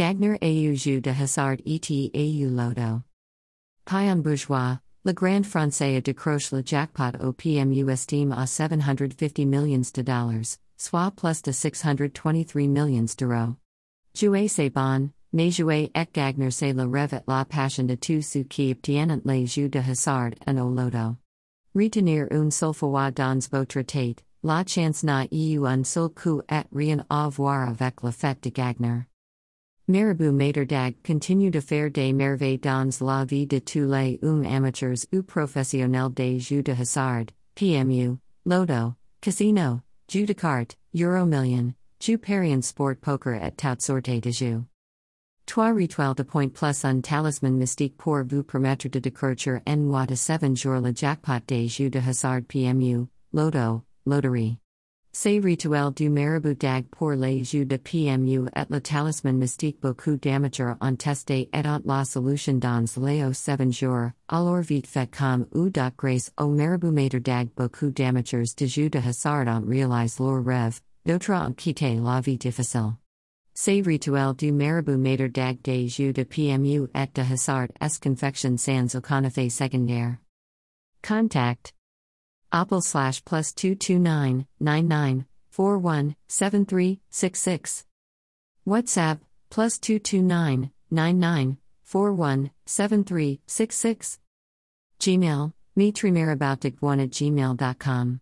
Gagner au jeu de hasard et au loto. Payan bourgeois, Le Grand Français a décroche le jackpot au PMU estime à 750 millions de dollars, soit plus de 623 millions d'euros. Jouer c'est bon, mais jouer et Gagner c'est le rêve et la passion de tous ceux qui obtiennent les jeux de hasard en au loto. Retenir une seule fois dans votre tête, la chance n'a eu un seul coup et rien à voir avec le fait de Gagner. Marabou Materdag continue de faire des merveilles dans la vie de tous les hommes amateurs ou professionnels des jeux de hasard, PMU, Loto, Casino, Jeu de cartes, Euromillion, Jeu Parian Sport Poker et tout sorte de jeux. Trois rituels de point plus un talisman mystique pour vous permettre de décrocher en de 7 jours le jackpot des jeux de hasard PMU, Loto, Loterie. Ces rituels du marabout dag pour les jeux de PMU et le talisman mystique beaucoup d'amateurs ont testé et ont la solution dans les 7 jours, alors vite fait comme ou dot grâce au marabout mater dag beaucoup d'amateurs de jeux de hasard ont réalisé leur rêve, d'autres ont quitté la vie difficile. Ces rituels du marabout mater dag des jeux de PMU et de hasard es confection sans aucun effet secondaire. Contact Apple slash plus 229 99 41 7366. WhatsApp plus 229 99 41 7366. Gmail, mitrimiraboutdic1 at gmail.com.